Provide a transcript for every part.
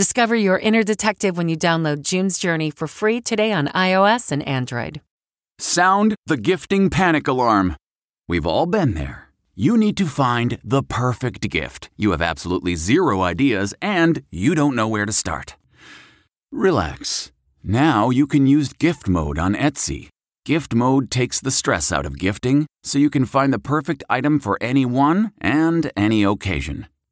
Discover your inner detective when you download June's Journey for free today on iOS and Android. Sound the gifting panic alarm. We've all been there. You need to find the perfect gift. You have absolutely zero ideas and you don't know where to start. Relax. Now you can use gift mode on Etsy. Gift mode takes the stress out of gifting so you can find the perfect item for anyone and any occasion.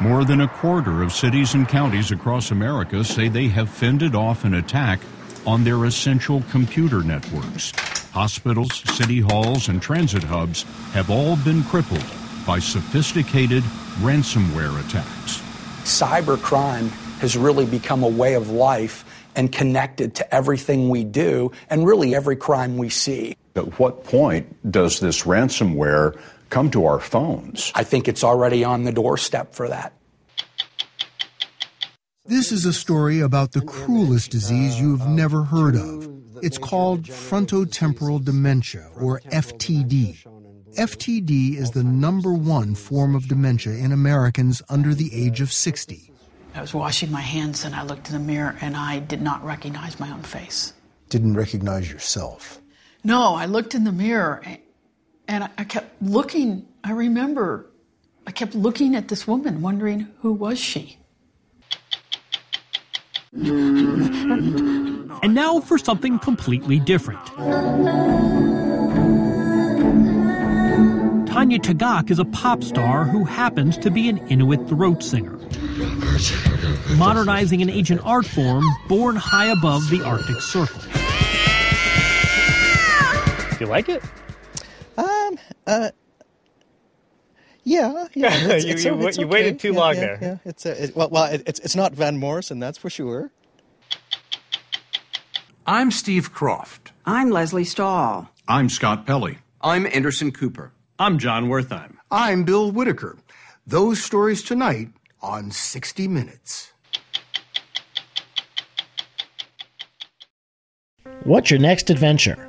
More than a quarter of cities and counties across America say they have fended off an attack on their essential computer networks. Hospitals, city halls, and transit hubs have all been crippled by sophisticated ransomware attacks. Cybercrime has really become a way of life and connected to everything we do and really every crime we see. At what point does this ransomware come to our phones? I think it's already on the doorstep for that. This is a story about the cruelest disease you've never heard of. It's called frontotemporal dementia, or FTD. FTD is the number one form of dementia in Americans under the age of 60. I was washing my hands and I looked in the mirror and I did not recognize my own face. Didn't recognize yourself? No, I looked in the mirror and I kept looking. I remember I kept looking at this woman, wondering who was she. And now for something completely different. Tanya Tagaq is a pop star who happens to be an Inuit throat singer. Modernizing an ancient art form born high above the Arctic Circle. Do you like it? Um, uh, yeah, yeah. It's, you, it's, you, it's you okay. waited too yeah, long yeah, there. Yeah, it's uh, it, well, well, it, it's it's not Van Morrison, that's for sure. I'm Steve Kroft. I'm Lesley Stahl. I'm Scott Pelley. I'm Anderson Cooper. I'm Jon Wertheim. I'm Bill Whitaker. Those stories tonight on 60 Minutes. What's your next adventure?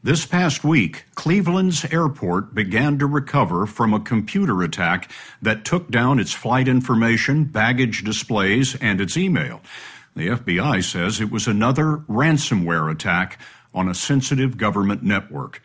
This past week, Cleveland's airport began to recover from a computer attack that took down its flight information, baggage displays, and its email. The FBI says it was another ransomware attack on a sensitive government network.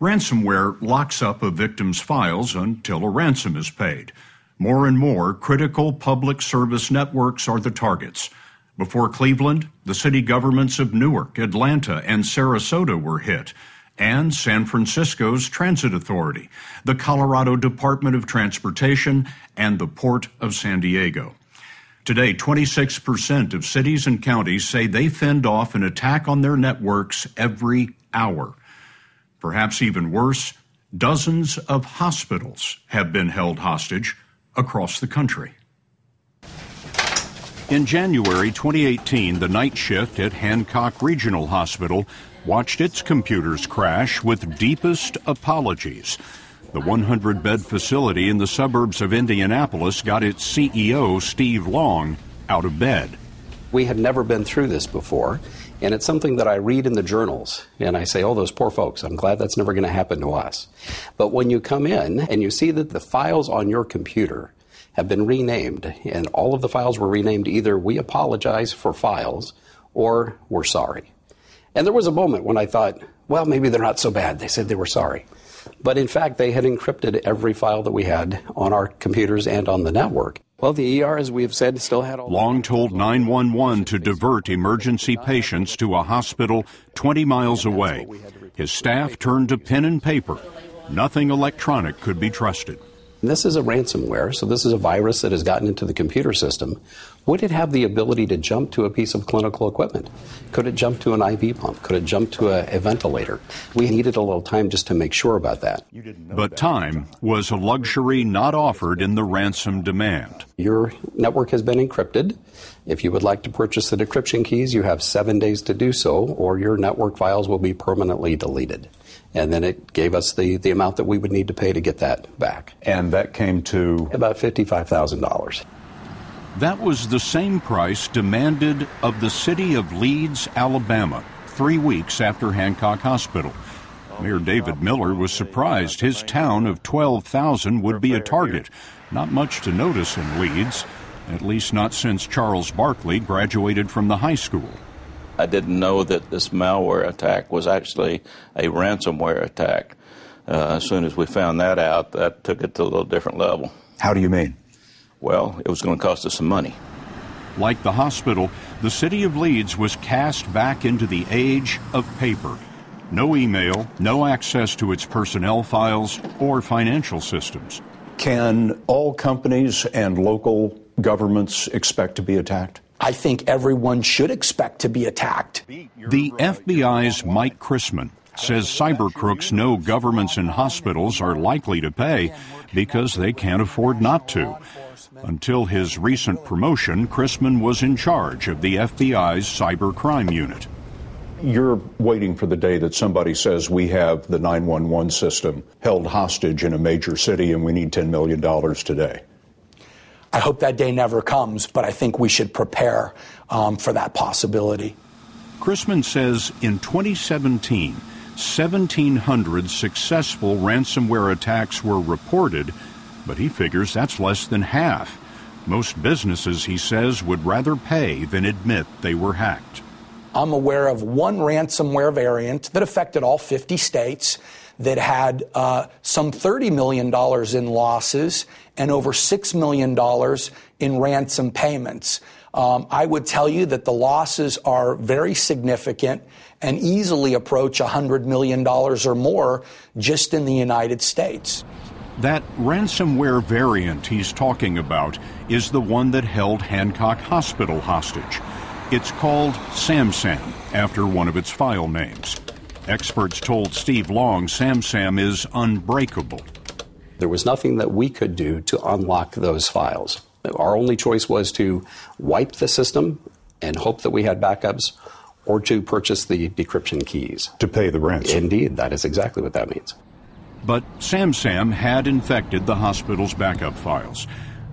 Ransomware locks up a victim's files until a ransom is paid. More and more critical public service networks are the targets. Before Cleveland, the city governments of Newark, Atlanta, and Sarasota were hit, and San Francisco's Transit Authority, the Colorado Department of Transportation, and the Port of San Diego. Today, 26% of cities and counties say they fend off an attack on their networks every hour. Perhaps even worse, dozens of hospitals have been held hostage across the country. In January 2018, the night shift at Hancock Regional Hospital watched its computers crash with deepest apologies. The 100 bed facility in the suburbs of Indianapolis got its CEO, Steve Long, out of bed. We had never been through this before, and it's something that I read in the journals, and I say, oh, those poor folks, I'm glad that's never going to happen to us. But when you come in and you see that the files on your computer have been renamed, and all of the files were renamed either we apologize for files or we're sorry. And there was a moment when I thought, well, maybe they're not so bad. They said they were sorry. But in fact, they had encrypted every file that we had on our computers and on the network. Well, the ER, as we have said, still had all. Long told 911 to divert emergency patients to a hospital 20 miles away. His staff turned to pen and paper. Nothing electronic could be trusted. This is a ransomware, so this is a virus that has gotten into the computer system. Would it have the ability to jump to a piece of clinical equipment? Could it jump to an IV pump? Could it jump to a, a ventilator? We needed a little time just to make sure about that. But time was a luxury not offered in the ransom demand. Your network has been encrypted. If you would like to purchase the decryption keys, you have seven days to do so, or your network files will be permanently deleted and then it gave us the, the amount that we would need to pay to get that back. And that came to about $55,000. That was the same price demanded of the city of Leeds, Alabama, three weeks after Hancock Hospital. Mayor David Miller was surprised his town of 12,000 would be a target. Not much to notice in Leeds, at least not since Charles Barkley graduated from the high school. I didn't know that this malware attack was actually a ransomware attack. Uh, as soon as we found that out, that took it to a little different level. How do you mean? Well, it was going to cost us some money. Like the hospital, the city of Leeds was cast back into the age of paper. No email, no access to its personnel files or financial systems. Can all companies and local governments expect to be attacked? I think everyone should expect to be attacked. The FBI's Mike Chrisman says cyber crooks know governments and hospitals are likely to pay because they can't afford not to. Until his recent promotion, Chrisman was in charge of the FBI's cyber crime unit. You're waiting for the day that somebody says we have the 911 system held hostage in a major city and we need $10 million today. I hope that day never comes, but I think we should prepare um, for that possibility. Chrisman says in 2017, 1,700 successful ransomware attacks were reported, but he figures that's less than half. Most businesses, he says, would rather pay than admit they were hacked. I'm aware of one ransomware variant that affected all 50 states that had uh, some $30 million in losses and over $6 million in ransom payments. Um, I would tell you that the losses are very significant and easily approach $100 million or more just in the United States. That ransomware variant he's talking about is the one that held Hancock Hospital hostage. It's called SamSam, after one of its file names. Experts told Steve Long SamSam is unbreakable. There was nothing that we could do to unlock those files. Our only choice was to wipe the system and hope that we had backups, or to purchase the decryption keys. To pay the ransom. Indeed, that is exactly what that means. But SamSam had infected the hospital's backup files.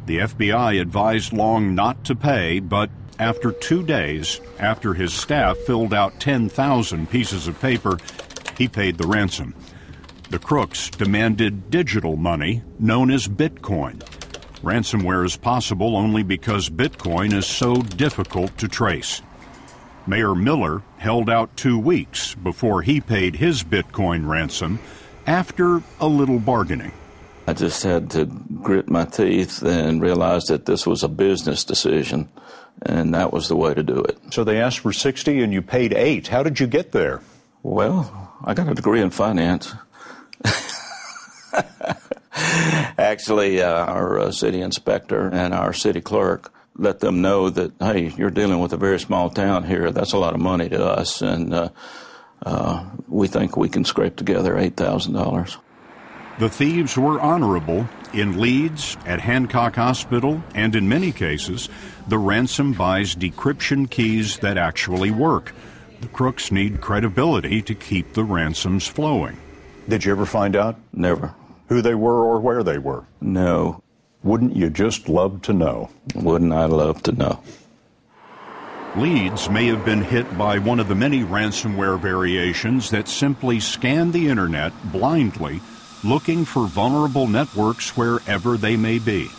The FBI advised Long not to pay, but after two days, after his staff filled out 10,000 pieces of paper, he paid the ransom. The crooks demanded digital money known as Bitcoin. Ransomware is possible only because Bitcoin is so difficult to trace. Mayor Miller held out two weeks before he paid his Bitcoin ransom after a little bargaining. I just had to grit my teeth and realize that this was a business decision, and that was the way to do it. So they asked for 60 and you paid 8. How did you get there? Well, I got a degree in finance. Actually, uh, our uh, city inspector and our city clerk let them know that, hey, you're dealing with a very small town here. That's a lot of money to us, and uh, uh we think we can scrape together $8,000. The thieves were honorable. In Leeds, at Hancock Hospital, and in many cases, the ransom buys decryption keys that actually work. The crooks need credibility to keep the ransoms flowing. Did you ever find out? Never. Who they were or where they were? No. Wouldn't you just love to know? Wouldn't I love to know? Leeds may have been hit by one of the many ransomware variations that simply scan the internet blindly looking for vulnerable networks wherever they may be.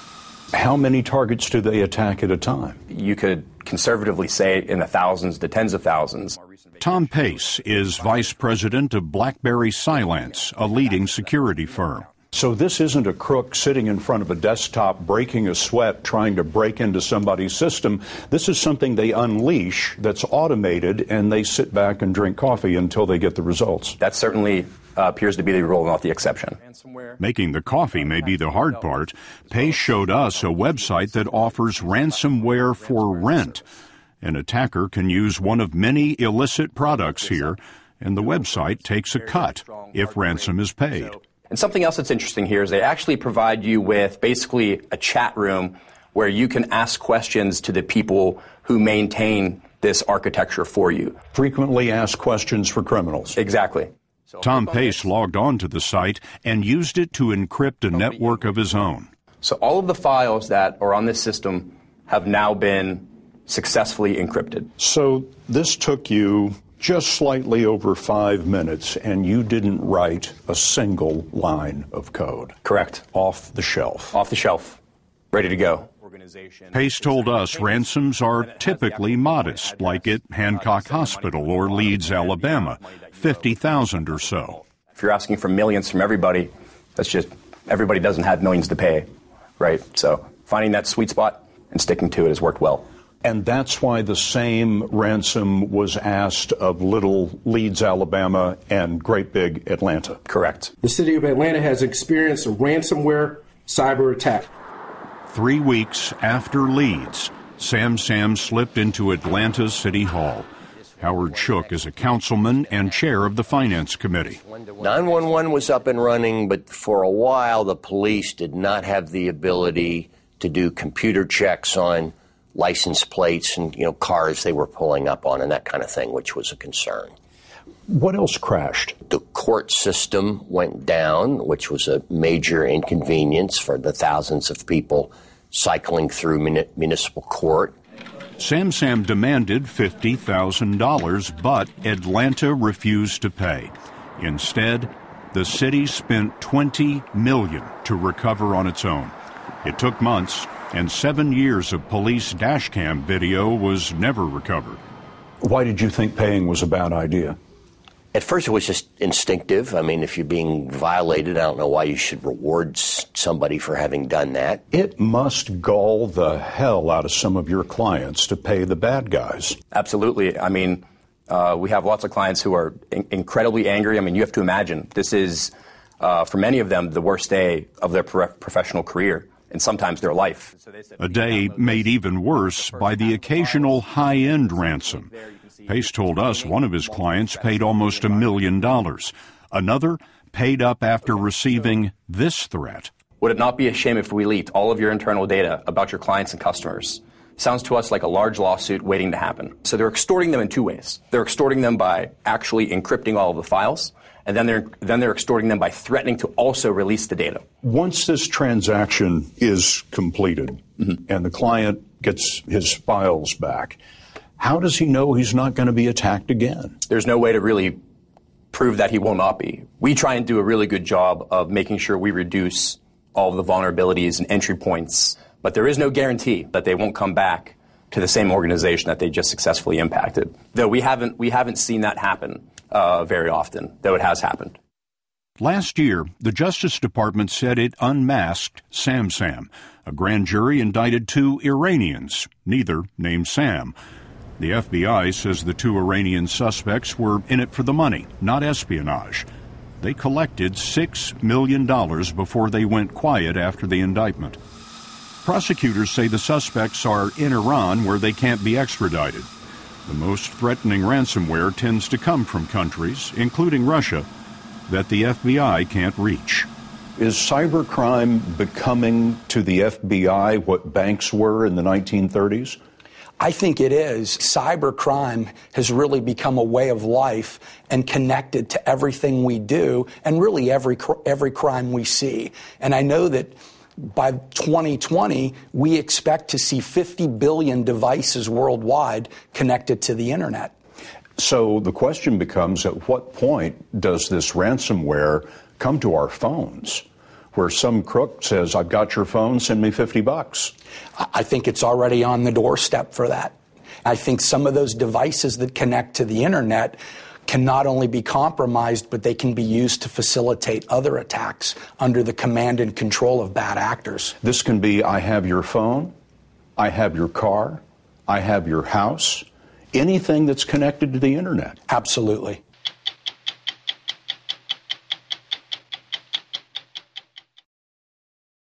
How many targets do they attack at a time? You could conservatively say in the thousands to tens of thousands. Tom Pace is vice president of BlackBerry Cylance, a leading security firm. So this isn't a crook sitting in front of a desktop breaking a sweat trying to break into somebody's system. This is something they unleash that's automated and they sit back and drink coffee until they get the results. That's certainly uh, appears to be the rule, not the exception. Making the coffee may be the hard part. Pace showed us a website that offers ransomware for rent. An attacker can use one of many illicit products here, and the website takes a cut if ransom is paid. And something else that's interesting here is they actually provide you with basically a chat room where you can ask questions to the people who maintain this architecture for you. Frequently asked questions for criminals. Exactly. Tom Pace logged on to the site and used it to encrypt a network of his own. So all of the files that are on this system have now been successfully encrypted. So this took you just slightly over five minutes, and you didn't write a single line of code. Correct. Off the shelf. Off the shelf. Ready to go. Pace told us ransoms are typically modest, like at Hancock Hospital or Leeds, Alabama, 50,000 or so. If you're asking for millions from everybody, that's just everybody doesn't have millions to pay, right? So finding that sweet spot and sticking to it has worked well. And that's why the same ransom was asked of Little Leeds, Alabama, and Great Big Atlanta. Correct. The city of Atlanta has experienced a ransomware cyber attack. Three weeks after Leeds, SamSam slipped into Atlanta's City Hall. Howard Shook is a councilman and chair of the Finance Committee. 911 was up and running, but for a while the police did not have the ability to do computer checks on license plates and you know cars they were pulling up on and that kind of thing, which was a concern. What else crashed? The court system went down, which was a major inconvenience for the thousands of people cycling through municipal court. SamSam demanded $50,000, but Atlanta refused to pay. Instead, the city spent 20 million to recover on its own. It took months, and seven years of police dashcam video was never recovered. Why did you think paying was a bad idea? At first, it was just instinctive. I mean, if you're being violated, I don't know why you should reward somebody for having done that. It must gall the hell out of some of your clients to pay the bad guys. Absolutely. I mean, uh, we have lots of clients who are in- incredibly angry. I mean, you have to imagine this is, uh, for many of them, the worst day of their pro- professional career and sometimes their life. A day made even worse by the occasional high end ransom. Pace told us one of his clients paid almost a million dollars. Another paid up after receiving this threat. Would it not be a shame if we leaked all of your internal data about your clients and customers? sounds to us like a large lawsuit waiting to happen. So they're extorting them in two ways. They're extorting them by actually encrypting all of the files, and then they're then they're extorting them by threatening to also release the data. Once this transaction is completed mm-hmm. and the client gets his files back, how does he know he's not going to be attacked again? There's no way to really prove that he will not be. We try and do a really good job of making sure we reduce all of the vulnerabilities and entry points, but there is no guarantee that they won't come back to the same organization that they just successfully impacted. Though we haven't we haven't seen that happen uh, very often, though it has happened. Last year, the Justice Department said it unmasked SamSam. A grand jury indicted two Iranians, neither named Sam. The FBI says the two Iranian suspects were in it for the money, not espionage. They collected $6 million before they went quiet after the indictment. Prosecutors say the suspects are in Iran where they can't be extradited. The most threatening ransomware tends to come from countries, including Russia, that the FBI can't reach. Is cybercrime becoming to the FBI what banks were in the 1930s? I think it is. Cybercrime has really become a way of life and connected to everything we do and really every, every crime we see. And I know that by 2020, we expect to see 50 billion devices worldwide connected to the internet. So the question becomes at what point does this ransomware come to our phones? Where some crook says, I've got your phone, send me 50 bucks. I think it's already on the doorstep for that. I think some of those devices that connect to the internet can not only be compromised, but they can be used to facilitate other attacks under the command and control of bad actors. This can be I have your phone, I have your car, I have your house, anything that's connected to the internet. Absolutely.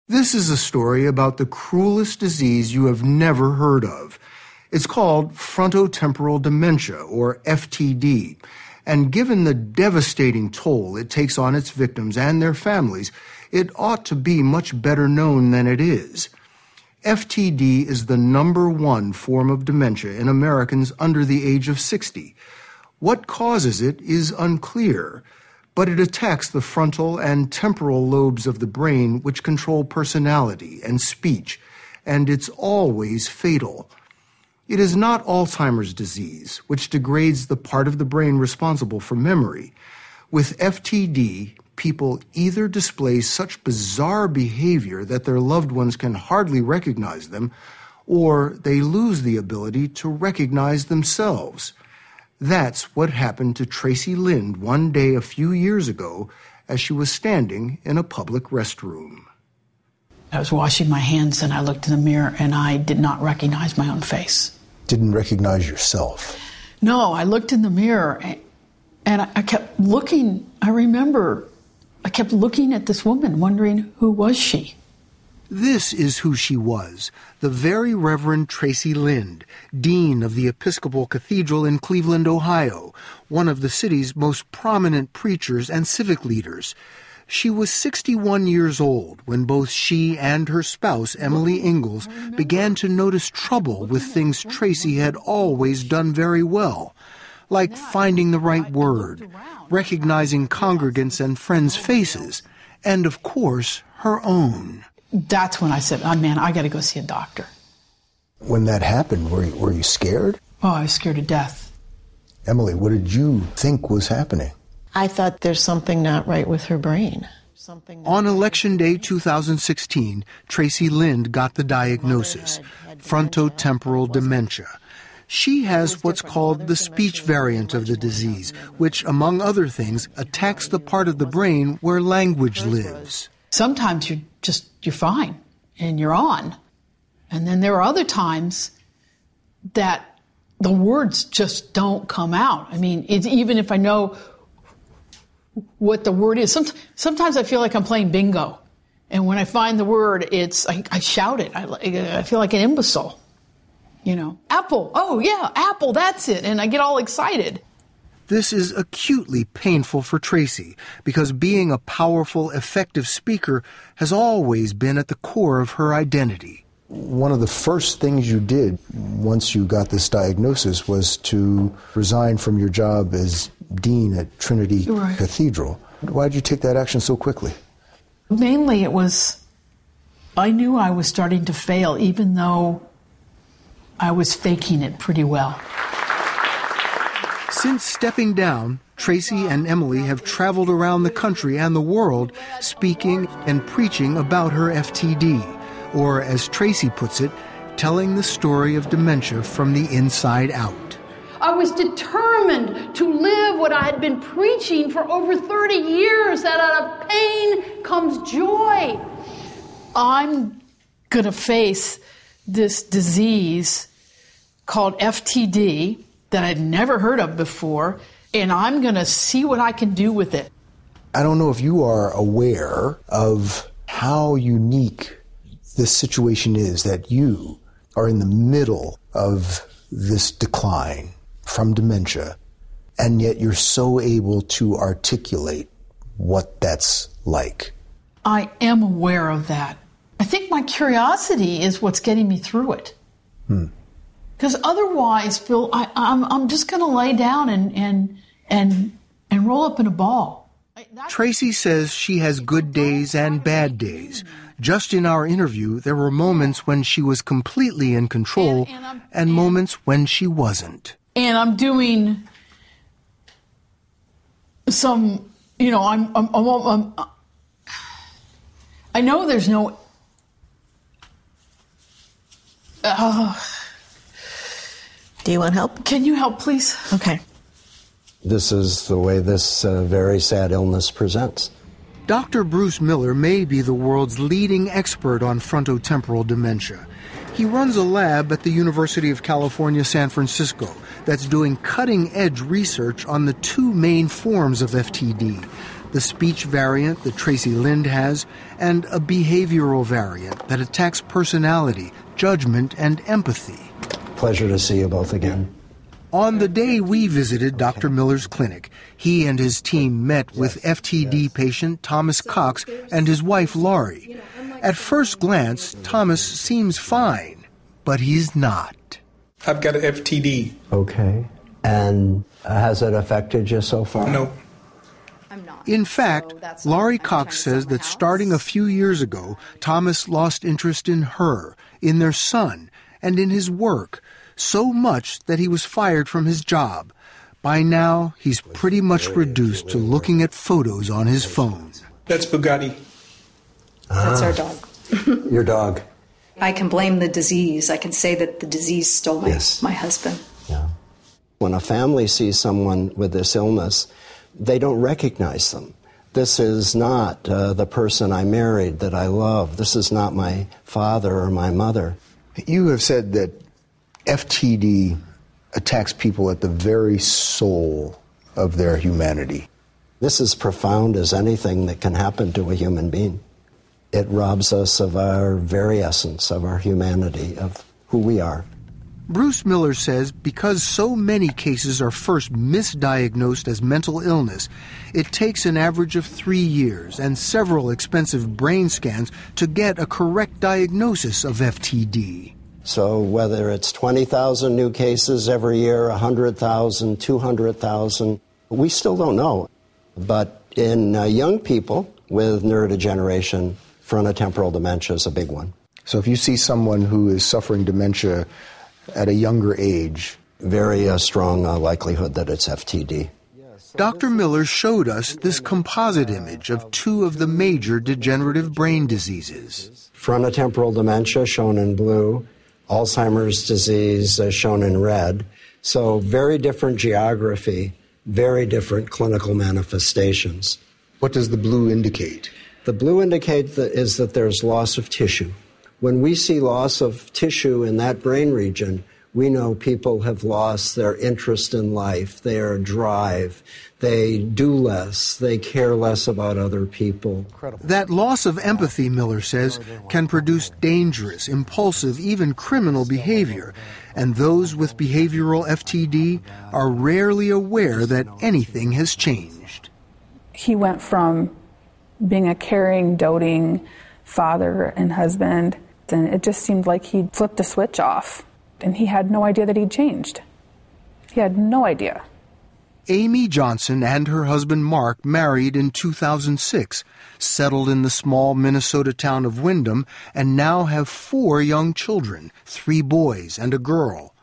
This is a story about the cruelest disease you have never heard of. It's called frontotemporal dementia, or FTD, and given the devastating toll it takes on its victims and their families, it ought to be much better known than it is. FTD is the number one form of dementia in Americans under the age of 60. What causes it is unclear but it attacks the frontal and temporal lobes of the brain which control personality and speech, and it's always fatal. It is not Alzheimer's disease, which degrades the part of the brain responsible for memory. With FTD, people either display such bizarre behavior that their loved ones can hardly recognize them, or they lose the ability to recognize themselves. That's what happened to Tracy Lind one day a few years ago as she was standing in a public restroom. I was washing my hands and I looked in the mirror and I did not recognize my own face. Didn't recognize yourself? No, I looked in the mirror and I kept looking. I remember I kept looking at this woman, wondering who was she? This is who she was, the Very Reverend Tracy Lind, Dean of the Episcopal Cathedral in Cleveland, Ohio, one of the city's most prominent preachers and civic leaders. She was 61 years old when both she and her spouse, Emily Ingalls, began to notice trouble with things Tracy had always done very well, like finding the right word, recognizing congregants and friends' faces, and, of course, her own that's when I said, oh man, I got to go see a doctor. When that happened, were you, were you scared? Oh, I was scared to death. Emily, what did you think was happening? I thought there's something not right with her brain. Something On Election Day 2016, Tracy Lind got the diagnosis frontotemporal dementia. She has what's called the speech variant of the disease, which, among other things, attacks the part of the brain where language lives. Sometimes you're just you're fine and you're on. And then there are other times that the words just don't come out. I mean, even if I know what the word is, some, sometimes I feel like I'm playing bingo. And when I find the word, it's I, I shout it. I, I feel like an imbecile. You know, apple. Oh yeah, apple. That's it. And I get all excited. This is acutely painful for Tracy because being a powerful, effective speaker has always been at the core of her identity. One of the first things you did once you got this diagnosis was to resign from your job as dean at Trinity right. Cathedral. Why did you take that action so quickly? Mainly, it was I knew I was starting to fail, even though I was faking it pretty well. Since stepping down, Tracy and Emily have traveled around the country and the world speaking and preaching about her FTD, or as Tracy puts it, telling the story of dementia from the inside out. I was determined to live what I had been preaching for over 30 years that out of pain comes joy. I'm going to face this disease called FTD that I'd never heard of before, and I'm going to see what I can do with it. I don't know if you are aware of how unique this situation is that you are in the middle of this decline from dementia, and yet you're so able to articulate what that's like. I am aware of that. I think my curiosity is what's getting me through it. Hmm. Because otherwise, Phil, I, am I'm, I'm just going to lay down and, and, and, and roll up in a ball. Tracy says she has good days and bad days. Just in our interview, there were moments when she was completely in control and, and, and moments when she wasn't. And I'm doing some, you know, I'm, I'm, I'm, I'm I know there's no. Uh, do you want help? Can you help, please? Okay. This is the way this uh, very sad illness presents. Dr. Bruce Miller may be the world's leading expert on frontotemporal dementia. He runs a lab at the University of California, San Francisco that's doing cutting edge research on the two main forms of FTD the speech variant that Tracy Lind has, and a behavioral variant that attacks personality, judgment, and empathy. Pleasure to see you both again. On the day we visited Dr. Miller's clinic, he and his team met with FTD patient Thomas Cox and his wife Laurie. At first glance, Thomas seems fine, but he's not. I've got an FTD. Okay. And has it affected you so far? No. In fact, Laurie Cox says that starting a few years ago, Thomas lost interest in her, in their son, and in his work, so much that he was fired from his job. By now, he's pretty much reduced to looking at photos on his phone. That's Bugatti. That's our dog. Your dog. I can blame the disease. I can say that the disease stole my, yes. my husband. Yeah. When a family sees someone with this illness, they don't recognize them. This is not uh, the person I married that I love. This is not my father or my mother. You have said that FTD attacks people at the very soul of their humanity. This is profound as anything that can happen to a human being. It robs us of our very essence, of our humanity, of who we are. Bruce Miller says because so many cases are first misdiagnosed as mental illness, it takes an average of three years and several expensive brain scans to get a correct diagnosis of FTD. So, whether it's 20,000 new cases every year, 100,000, 200,000, we still don't know. But in uh, young people with neurodegeneration, frontotemporal dementia is a big one. So, if you see someone who is suffering dementia at a younger age, very uh, strong uh, likelihood that it's FTD. Dr. Miller showed us this composite image of two of the major degenerative brain diseases. Frontotemporal dementia, shown in blue, Alzheimer's disease uh, shown in red. So, very different geography, very different clinical manifestations. What does the blue indicate? The blue indicate that is that there's loss of tissue. When we see loss of tissue in that brain region, we know people have lost their interest in life, their drive. They do less. They care less about other people. That loss of empathy, Miller says, can produce dangerous, impulsive, even criminal behavior. And those with behavioral FTD are rarely aware that anything has changed. He went from being a caring, doting father and husband And it just seemed like he'd flipped a switch off, and he had no idea that he'd changed. He had no idea. Amy Johnson and her husband Mark married in 2006, settled in the small Minnesota town of Windham, and now have four young children three boys and a girl.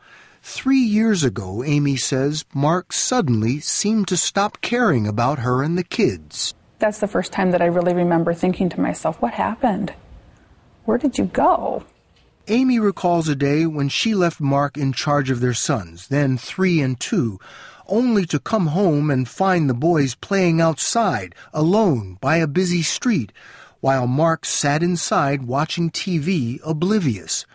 Three years ago, Amy says, Mark suddenly seemed to stop caring about her and the kids. That's the first time that I really remember thinking to myself, what happened? Where did you go? Amy recalls a day when she left Mark in charge of their sons, then three and two, only to come home and find the boys playing outside, alone, by a busy street, while Mark sat inside watching TV, oblivious.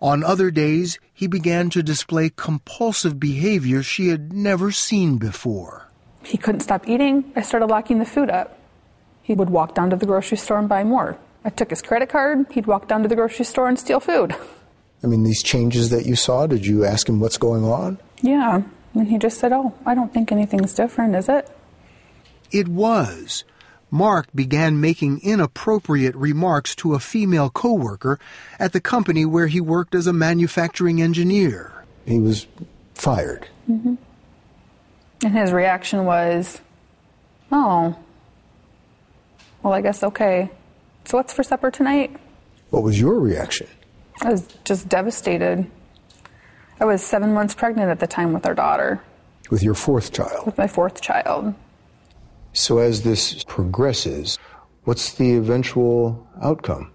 On other days, he began to display compulsive behavior she had never seen before. He couldn't stop eating. I started locking the food up. He would walk down to the grocery store and buy more. I took his credit card. He'd walk down to the grocery store and steal food. I mean, these changes that you saw, did you ask him what's going on? Yeah. And he just said, Oh, I don't think anything's different, is it? It was. Mark began making inappropriate remarks to a female coworker at the company where he worked as a manufacturing engineer. He was fired. Mm-hmm. And his reaction was, Oh, well, I guess okay. So what's for supper tonight? What was your reaction? I was just devastated. I was seven months pregnant at the time with our daughter. With your fourth child? With my fourth child. So as this progresses, what's the eventual outcome?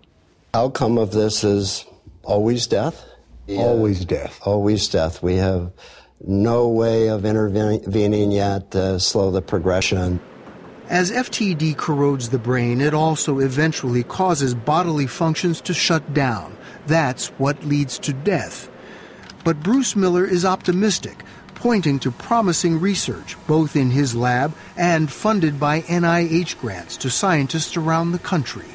Outcome of this is always death. Always death. Always death. We have no way of intervening yet to slow the progression. As FTD corrodes the brain, it also eventually causes bodily functions to shut down. That's what leads to death. But Bruce Miller is optimistic, pointing to promising research, both in his lab and funded by NIH grants to scientists around the country.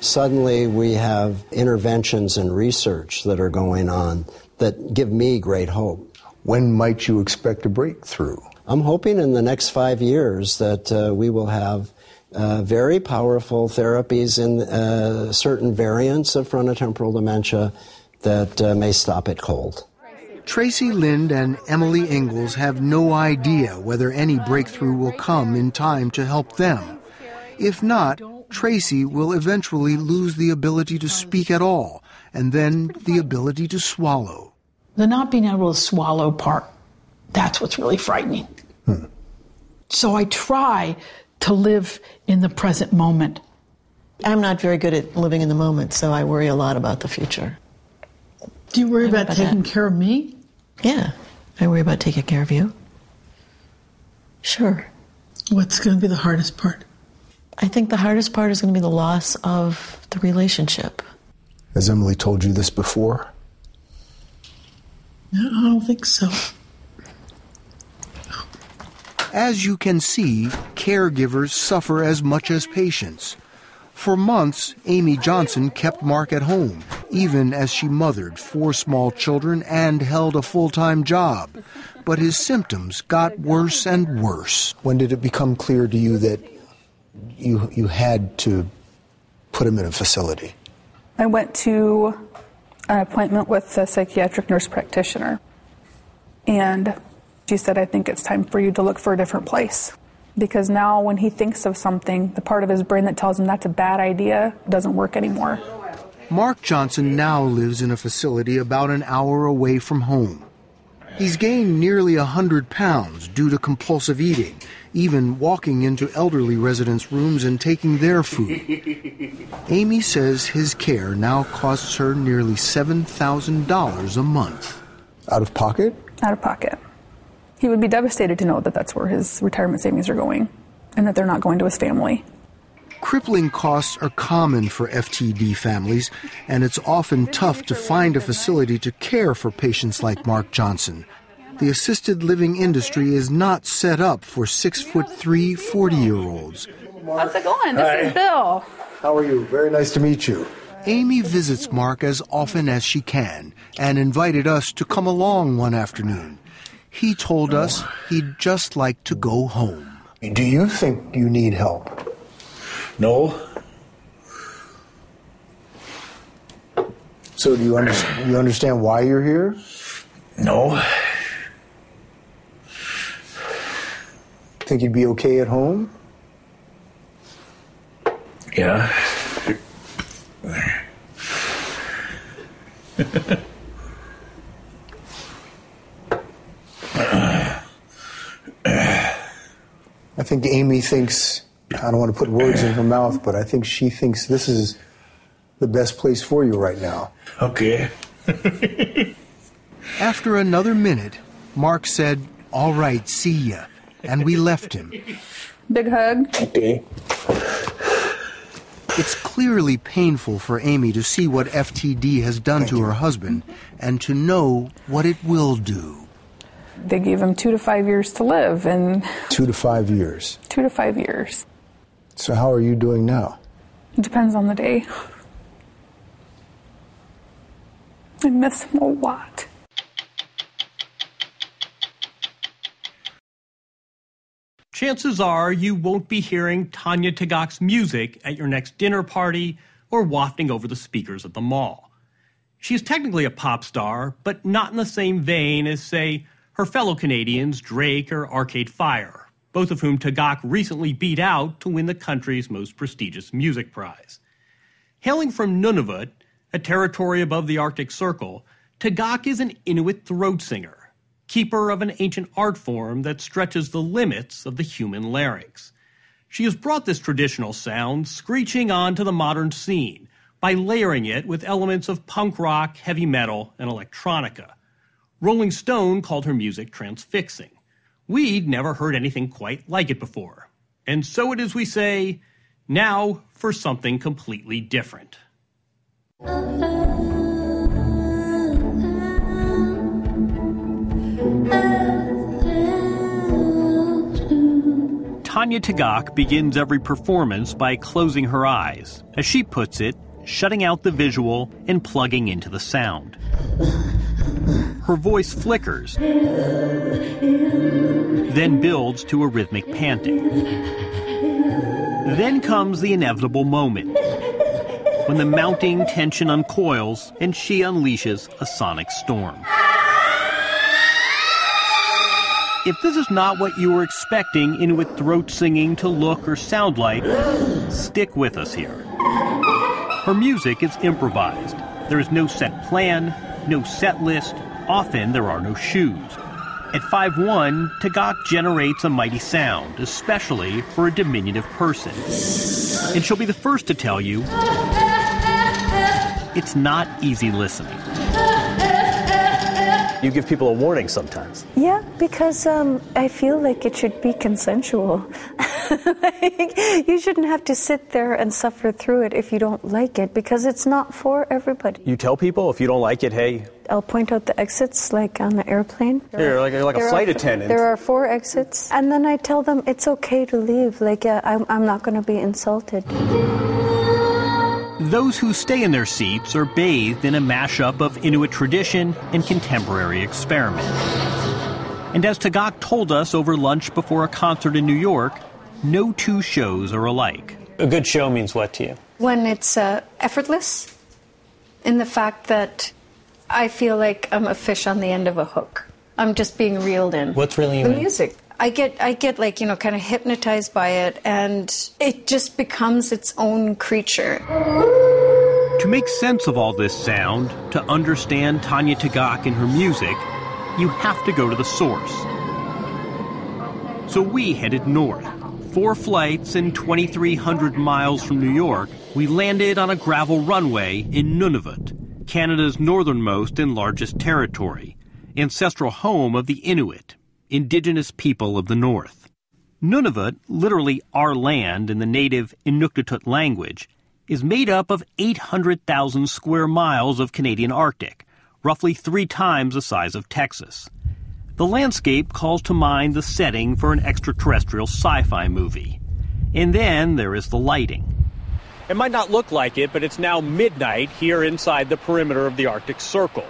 Suddenly, we have interventions and research that are going on that give me great hope. When might you expect a breakthrough? I'm hoping in the next five years that uh, we will have uh, very powerful therapies in uh, certain variants of frontotemporal dementia that uh, may stop it cold. Tracy Lind and Emily Ingalls have no idea whether any breakthrough will come in time to help them. If not, Tracy will eventually lose the ability to speak at all, and then the ability to swallow. The not being able to swallow part, that's what's really frightening. Hmm. So I try to live in the present moment. I'm not very good at living in the moment, so I worry a lot about the future. Do you worry about, about, taking that. care of me? Yeah, I worry about taking care of you. Sure. What's going to be the hardest part? I think the hardest part is going to be the loss of the relationship. Has Emily told you this before? No, I don't think so. As you can see, caregivers suffer as much as patients. For months, Amy Johnson kept Mark at home, even as she mothered four small children and held a full time job. But his symptoms got worse and worse. When did it become clear to you that you, you had to put him in a facility? I went to an appointment with a psychiatric nurse practitioner, and she said, I think it's time for you to look for a different place because now when he thinks of something, the part of his brain that tells him that's a bad idea doesn't work anymore. Mark Johnson now lives in a facility about an hour away from home. He's gained nearly a 100 pounds due to compulsive eating, even walking into elderly residents' rooms and taking their food. Amy says his care now costs her nearly $7,000 a month. Out of pocket? Out of pocket he would be devastated to know that that's where his retirement savings are going and that they're not going to his family. Crippling costs are common for FTD families, and it's often tough to find a facility to care for patients like Mark Johnson. The assisted living industry is not set up for six foot three 40 year olds. How's it going? This Hi. is Bill. How are you? Very nice to meet you. Amy visits Mark as often as she can and invited us to come along one afternoon. He told us he'd just like to go home. Do you think you need help? No. So do you, under, you understand why you're here? No. Think you'd be okay at home? Yeah. I think Amy thinks, I don't want to put words in her mouth, but I think she thinks this is the best place for you right now. Okay. After another minute, Mark said, All right, see ya. And we left him. Big hug. Okay. It's clearly painful for Amy to see what FTD has done to her husband and to know what it will do. They gave him two to five years to live, and Two to five years. two to five years. So how are you doing now? It depends on the day. I miss him a lot. Chances are you won't be hearing Tanya Tagaq's music at your next dinner party or wafting over the speakers at the mall. She is technically a pop star, but not in the same vein as, say, her fellow Canadians Drake or Arcade Fire, both of whom Tagaq recently beat out to win the country's most prestigious music prize. Hailing from Nunavut, a territory above the Arctic Circle, Tagaq is an Inuit throat singer, keeper of an ancient art form that stretches the limits of the human larynx. She has brought this traditional sound screeching onto the modern scene by layering it with elements of punk rock, heavy metal, and electronica. Rolling Stone called her music transfixing. We'd never heard anything quite like it before. And so it is we say, now for something completely different. Tanya Tagaq begins every performance by closing her eyes. As she puts it, shutting out the visual and plugging into the sound. Her voice flickers, then builds to a rhythmic panting. Then comes the inevitable moment when the mounting tension uncoils and she unleashes a sonic storm. If this is not what you were expecting Inuit throat singing to look or sound like, stick with us here. Her music is improvised. There is no set plan, no set list, often there are no shoes. At 5'1, Tagaq generates a mighty sound, especially for a diminutive person. And she'll be the first to tell you it's not easy listening. You give people a warning sometimes. Yeah, because um, I feel like it should be consensual. like, you shouldn't have to sit there and suffer through it if you don't like it, because it's not for everybody. You tell people if you don't like it, hey, I'll point out the exits, like on the airplane. you're like, you're like a There flight are, attendant. There are four exits, and then I tell them it's okay to leave. Like uh, I'm, I'm not going to be insulted. Those who stay in their seats are bathed in a mashup of Inuit tradition and contemporary experiment. And as Tagaq told us over lunch before a concert in New York, no two shows are alike. A good show means what to you? When it's uh, effortless, in the fact that I feel like I'm a fish on the end of a hook. I'm just being reeled in. What's really the in? music. I get, I get like you know, kind of hypnotized by it, and it just becomes its own creature. To make sense of all this sound, to understand Tanya Tagaq and her music, you have to go to the source. So we headed north. Four flights and 2,300 miles from New York, we landed on a gravel runway in Nunavut, Canada's northernmost and largest territory, ancestral home of the Inuit, indigenous people of the North. Nunavut, literally our land in the native Inuktitut language, is made up of 800,000 square miles of Canadian Arctic, roughly three times the size of Texas. The landscape calls to mind the setting for an extraterrestrial sci fi movie. And then there is the lighting. It might not look like it, but it's now midnight here inside the perimeter of the Arctic Circle.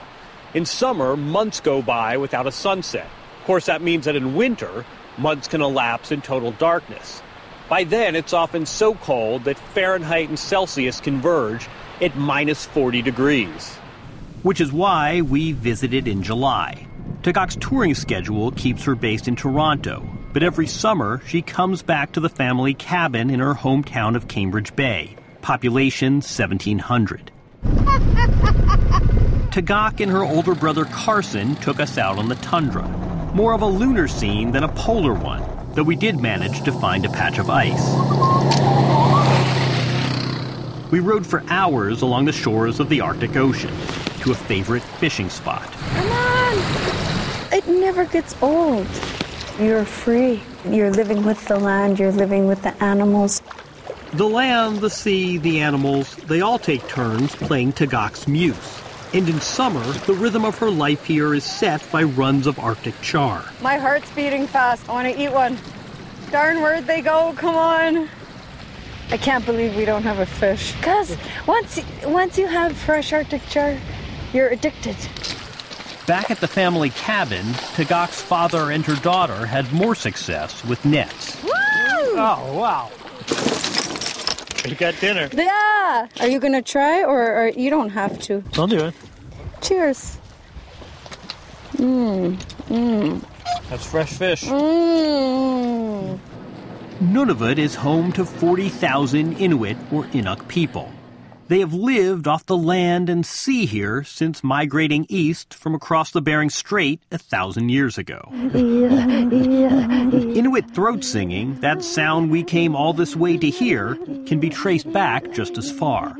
In summer, months go by without a sunset. Of course, that means that in winter, months can elapse in total darkness. By then, it's often so cold that Fahrenheit and Celsius converge at minus 40 degrees. which is why we visited in July. Tagaq's touring schedule keeps her based in Toronto, but every summer she comes back to the family cabin in her hometown of Cambridge Bay, population 1700. Tagaq and her older brother Carson took us out on the tundra. More of a lunar scene than a polar one, though we did manage to find a patch of ice. We rode for hours along the shores of the Arctic Ocean to a favorite fishing spot. Come on! It never gets old. You're free. You're living with the land, you're living with the animals. The land, the sea, the animals, they all take turns playing Tagaq's muse. And in summer, the rhythm of her life here is set by runs of Arctic char. My heart's beating fast. I want to eat one. Darn, where'd they go? Come on. I can't believe we don't have a fish. Because once, once you have fresh Arctic char, you're addicted. Back at the family cabin, Tagaq's father and her daughter had more success with nets. Woo! Oh, wow. You got dinner. Yeah. Are you gonna try, or, or you don't have to? I'll do it. Cheers. Mmm. Mmm. That's fresh fish. Mmm. Nunavut is home to 40,000 Inuit or Inuk people. They have lived off the land and sea here since migrating east from across the Bering Strait a thousand years ago. Inuit throat singing, that sound we came all this way to hear, can be traced back just as far.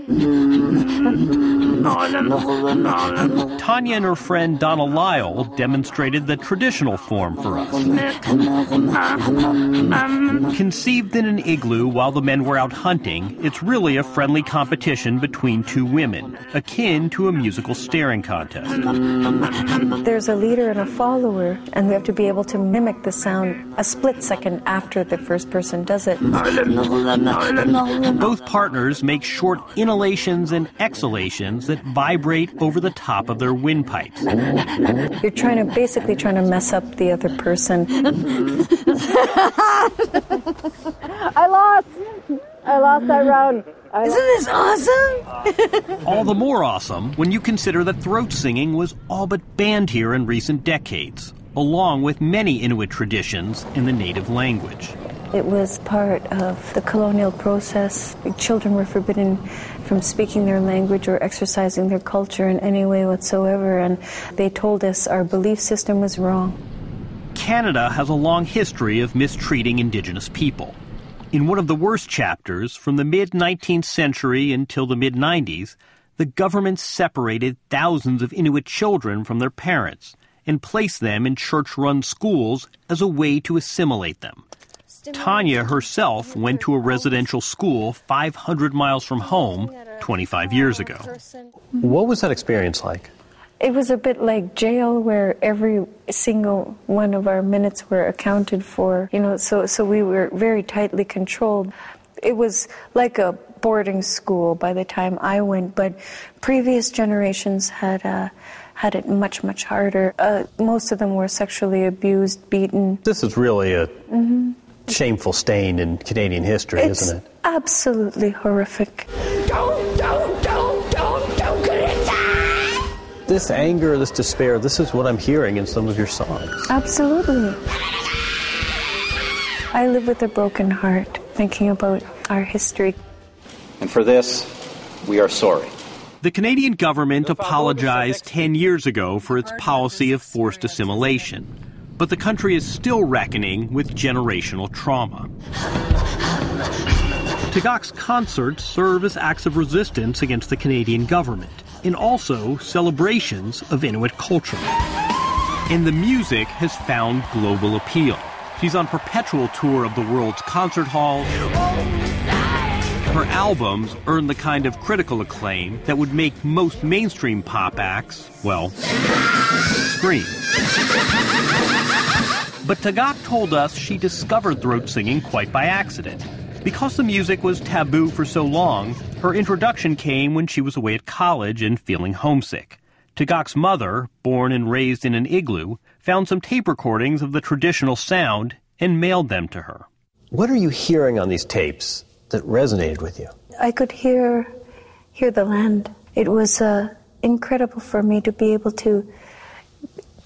Tanya and her friend Donna Lyle demonstrated the traditional form for us. Conceived in an igloo while the men were out hunting, it's really a friendly competition between two women, akin to a musical staring contest. There's a leader and a follower, and we have to be able to mimic the sound a split second after the first person does it. Both partners make short inhalations and exhalations that vibrate over the top of their windpipes. You're trying to basically trying to mess up the other person. I lost. I lost that round. I Isn't this awesome? All the more awesome when you consider that throat singing was all but banned here in recent decades, along with many Inuit traditions in the native language. It was part of the colonial process. Children were forbidden from speaking their language or exercising their culture in any way whatsoever, and they told us our belief system was wrong. Canada has a long history of mistreating Indigenous people. In one of the worst chapters, from the mid 19th century until the mid 90s, the government separated thousands of Inuit children from their parents and placed them in church run schools as a way to assimilate them. Tanya herself went to a residential school 500 miles from home 25 years ago. What was that experience like? It was a bit like jail where every single one of our minutes were accounted for, you know, so, so we were very tightly controlled. It was like a boarding school by the time I went, but previous generations had, uh, had it much, much harder. Uh, most of them were sexually abused, beaten. This is really a hmm shameful stain in Canadian history, It's isn't it? absolutely horrific. This anger, this despair, this is what I'm hearing in some of your songs. Absolutely. I live with a broken heart thinking about our history. And for this, we are sorry. The Canadian government apologized 10 years ago for its policy of forced assimilation, but the country is still reckoning with generational trauma. Tagaq's concerts serve as acts of resistance against the Canadian government and also celebrations of Inuit culture. And the music has found global appeal. She's on perpetual tour of the world's concert halls. Her albums earn the kind of critical acclaim that would make most mainstream pop acts, well, scream. But Tagaq told us she discovered throat singing quite by accident. Because the music was taboo for so long, her introduction came when she was away at college and feeling homesick. Tagaq's mother, born and raised in an igloo, found some tape recordings of the traditional sound and mailed them to her. What are you hearing on these tapes that resonated with you? I could hear hear the land. It was uh, incredible for me to be able to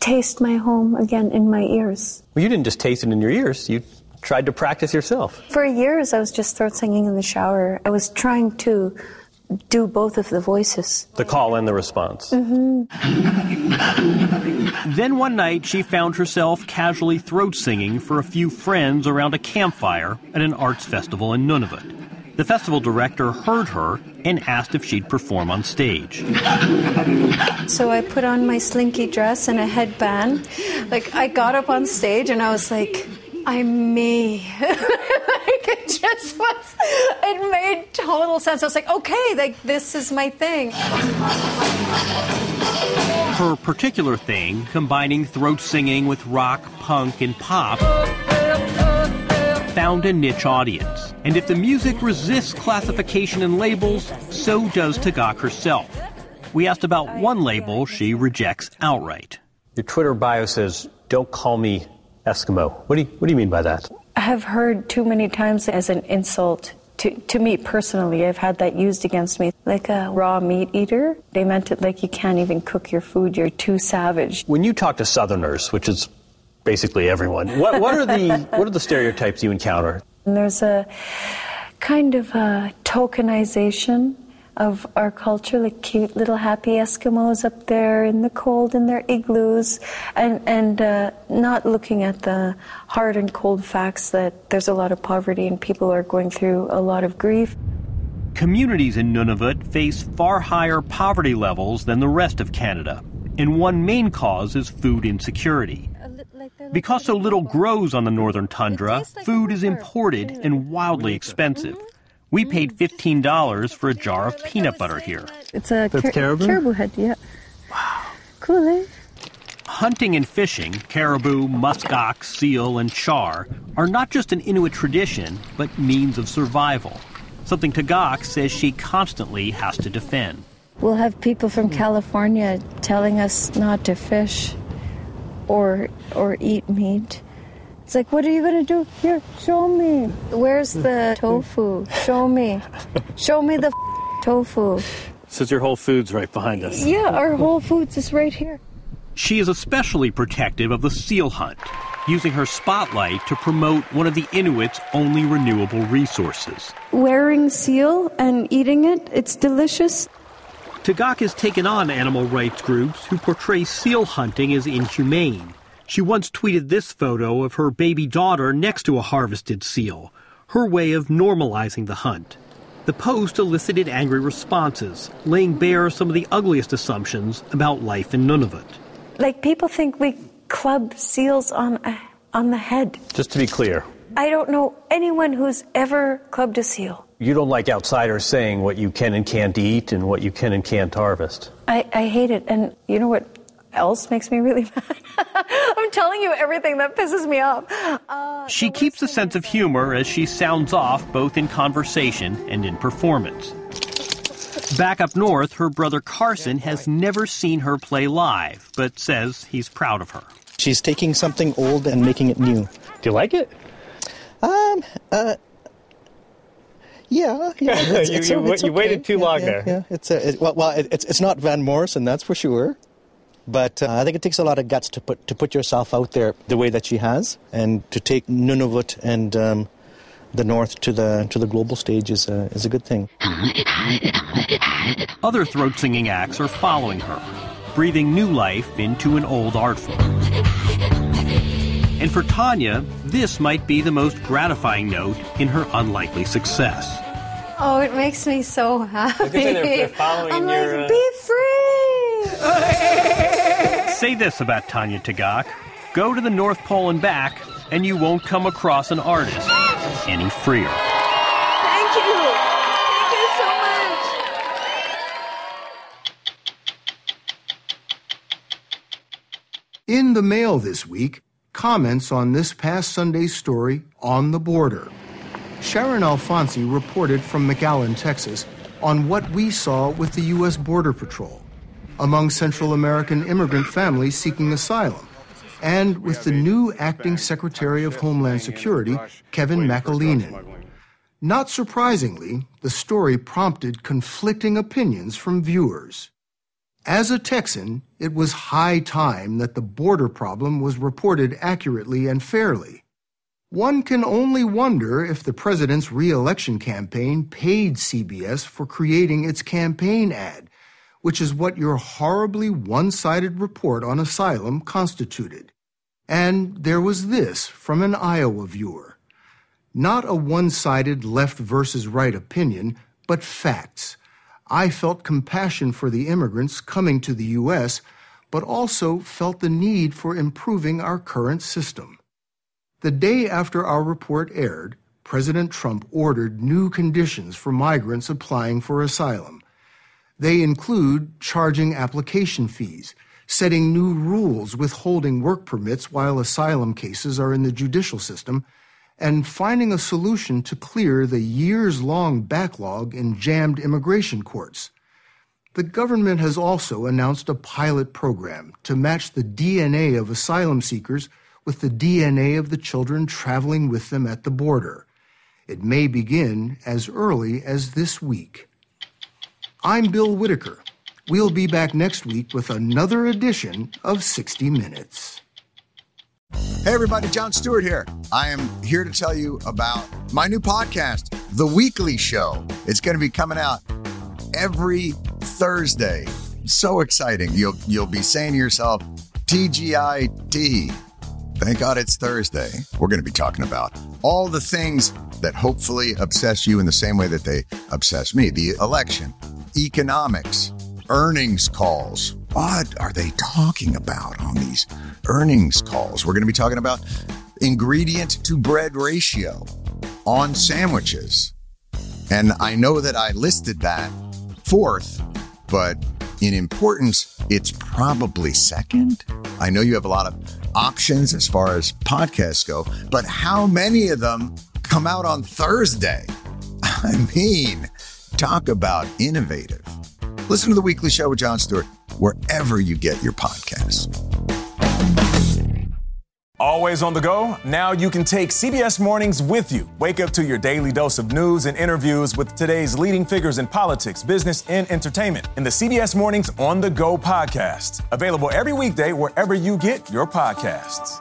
taste my home again in my ears. Well, you didn't just taste it in your ears, you tried to practice yourself. For years, I was just throat singing in the shower. I was trying to do both of the voices. The call and the response. Mm-hmm. Then one night, she found herself casually throat singing for a few friends around a campfire at an arts festival in Nunavut. The festival director heard her and asked if she'd perform on stage. So I put on my slinky dress and a headband. Like I got up on stage and I was like, I'm me. like it just was, it made total sense. I was like, okay, like this is my thing. Her particular thing, combining throat singing with rock, punk, and pop, found a niche audience. And if the music resists classification and labels, so does Tagaq herself. We asked about one label she rejects outright. Your Twitter bio says, Don't call me Eskimo. What do you, what do you mean by that? I have heard too many times as an insult. To, to me personally, I've had that used against me. Like a raw meat eater, they meant it like you can't even cook your food, you're too savage. When you talk to Southerners, which is basically everyone, what, what, are, the, what are the stereotypes you encounter? And there's a kind of a tokenization of our culture, like cute little happy Eskimos up there in the cold in their igloos, and and uh, not looking at the hard and cold facts that there's a lot of poverty and people are going through a lot of grief. Communities in Nunavut face far higher poverty levels than the rest of Canada, and one main cause is food insecurity. Because so little grows on the northern tundra, food is imported and wildly expensive. We paid $15 for a jar of peanut butter here. It's a That's caribou? caribou head, yeah. Wow. Cool, eh? Hunting and fishing, caribou, muskox, seal, and char, are not just an Inuit tradition, but means of survival. Something Tagaq says she constantly has to defend. We'll have people from California telling us not to fish or or eat meat. It's like, what are you going to do? Here, show me. Where's the tofu? Show me. Show me the f- tofu. This is your Whole Foods right behind us. Yeah, our Whole Foods is right here. She is especially protective of the seal hunt, using her spotlight to promote one of the Inuits' only renewable resources. Wearing seal and eating it, it's delicious. Tagaq has taken on animal rights groups who portray seal hunting as inhumane. She once tweeted this photo of her baby daughter next to a harvested seal, her way of normalizing the hunt. The post elicited angry responses, laying bare some of the ugliest assumptions about life in Nunavut. Like people think we club seals on a, on the head. Just to be clear, I don't know anyone who's ever clubbed a seal. you don't like outsiders saying what you can and can't eat and what you can and can't harvest. I, I hate it. And you know what else makes me really mad? I'm telling you everything that pisses me off. Uh, She keeps a sense of humor as she sounds off both in conversation and in performance. Back up north, her brother Carson has never seen her play live, but says he's proud of her. She's taking something old and making it new. Do you like it? Um, uh, yeah, yeah. It's, You- it's, you- it's you waited too Yeah, long yeah, there. Yeah, it's a, it, well, well it, it's it's not Van Morrison, that's for sure. But uh, I think it takes a lot of guts to put to put yourself out there the way that she has, and to take Nunavut and um, the North to the to the global stage is a, is a good thing. Other throat singing acts are following her, breathing new life into an old art form. And for Tanya, this might be the most gratifying note in her unlikely success. Oh, it makes me so happy. Look at them, they're following I'm your, like, uh, be free. Say this about Tanya Tagaq go to the North Pole and back, and you won't come across an artist any freer. Thank you. Thank you so much. In the mail this week, comments on this past Sunday's story, On the Border. Sharyn Alfonsi reported from McAllen, Texas, on what we saw with the U.S. Border Patrol among Central American immigrant families seeking asylum, and with the new acting Secretary of Homeland Security, Kevin McAleenan. Not surprisingly, the story prompted conflicting opinions from viewers. As a Texan, it was high time that the border problem was reported accurately and fairly. One can only wonder if the president's reelection campaign paid CBS for creating its campaign ad, which is what your horribly one sided report on asylum constituted. And there was this from an Iowa viewer. Not a one sided left versus right opinion, but facts. I felt compassion for the immigrants coming to the U.S., but also felt the need for improving our current system. The day after our report aired, President Trump ordered new conditions for migrants applying for asylum. They include charging application fees, setting new rules withholding work permits while asylum cases are in the judicial system, and finding a solution to clear the years long backlog in jammed immigration courts. The government has also announced a pilot program to match the DNA of asylum seekers with the DNA of the children traveling with them at the border. It may begin as early as this week. I'm Bill Whitaker. We'll be back next week with another edition of 60 Minutes. Hey, everybody, Jon Stewart here. I am here to tell you about my new podcast, The Weekly Show. It's going to be coming out every Thursday. So exciting. You'll, you'll be saying to yourself, TGIT. Thank God it's Thursday. We're going to be talking about all the things that hopefully obsess you in the same way that they obsess me the election, economics, earnings calls. What are they talking about on these earnings calls? We're going to be talking about ingredient to bread ratio on sandwiches. And I know that I listed that fourth, but in importance, it's probably second. I know you have a lot of options as far as podcasts go, but how many of them come out on Thursday? I mean, talk about innovative. Listen to the weekly show with Jon Stewart wherever you get your podcasts. Always on the go? Now you can take CBS Mornings with you. Wake up to your daily dose of news and interviews with today's leading figures in politics, business, and entertainment in the CBS Mornings On the Go podcast. Available every weekday wherever you get your podcasts.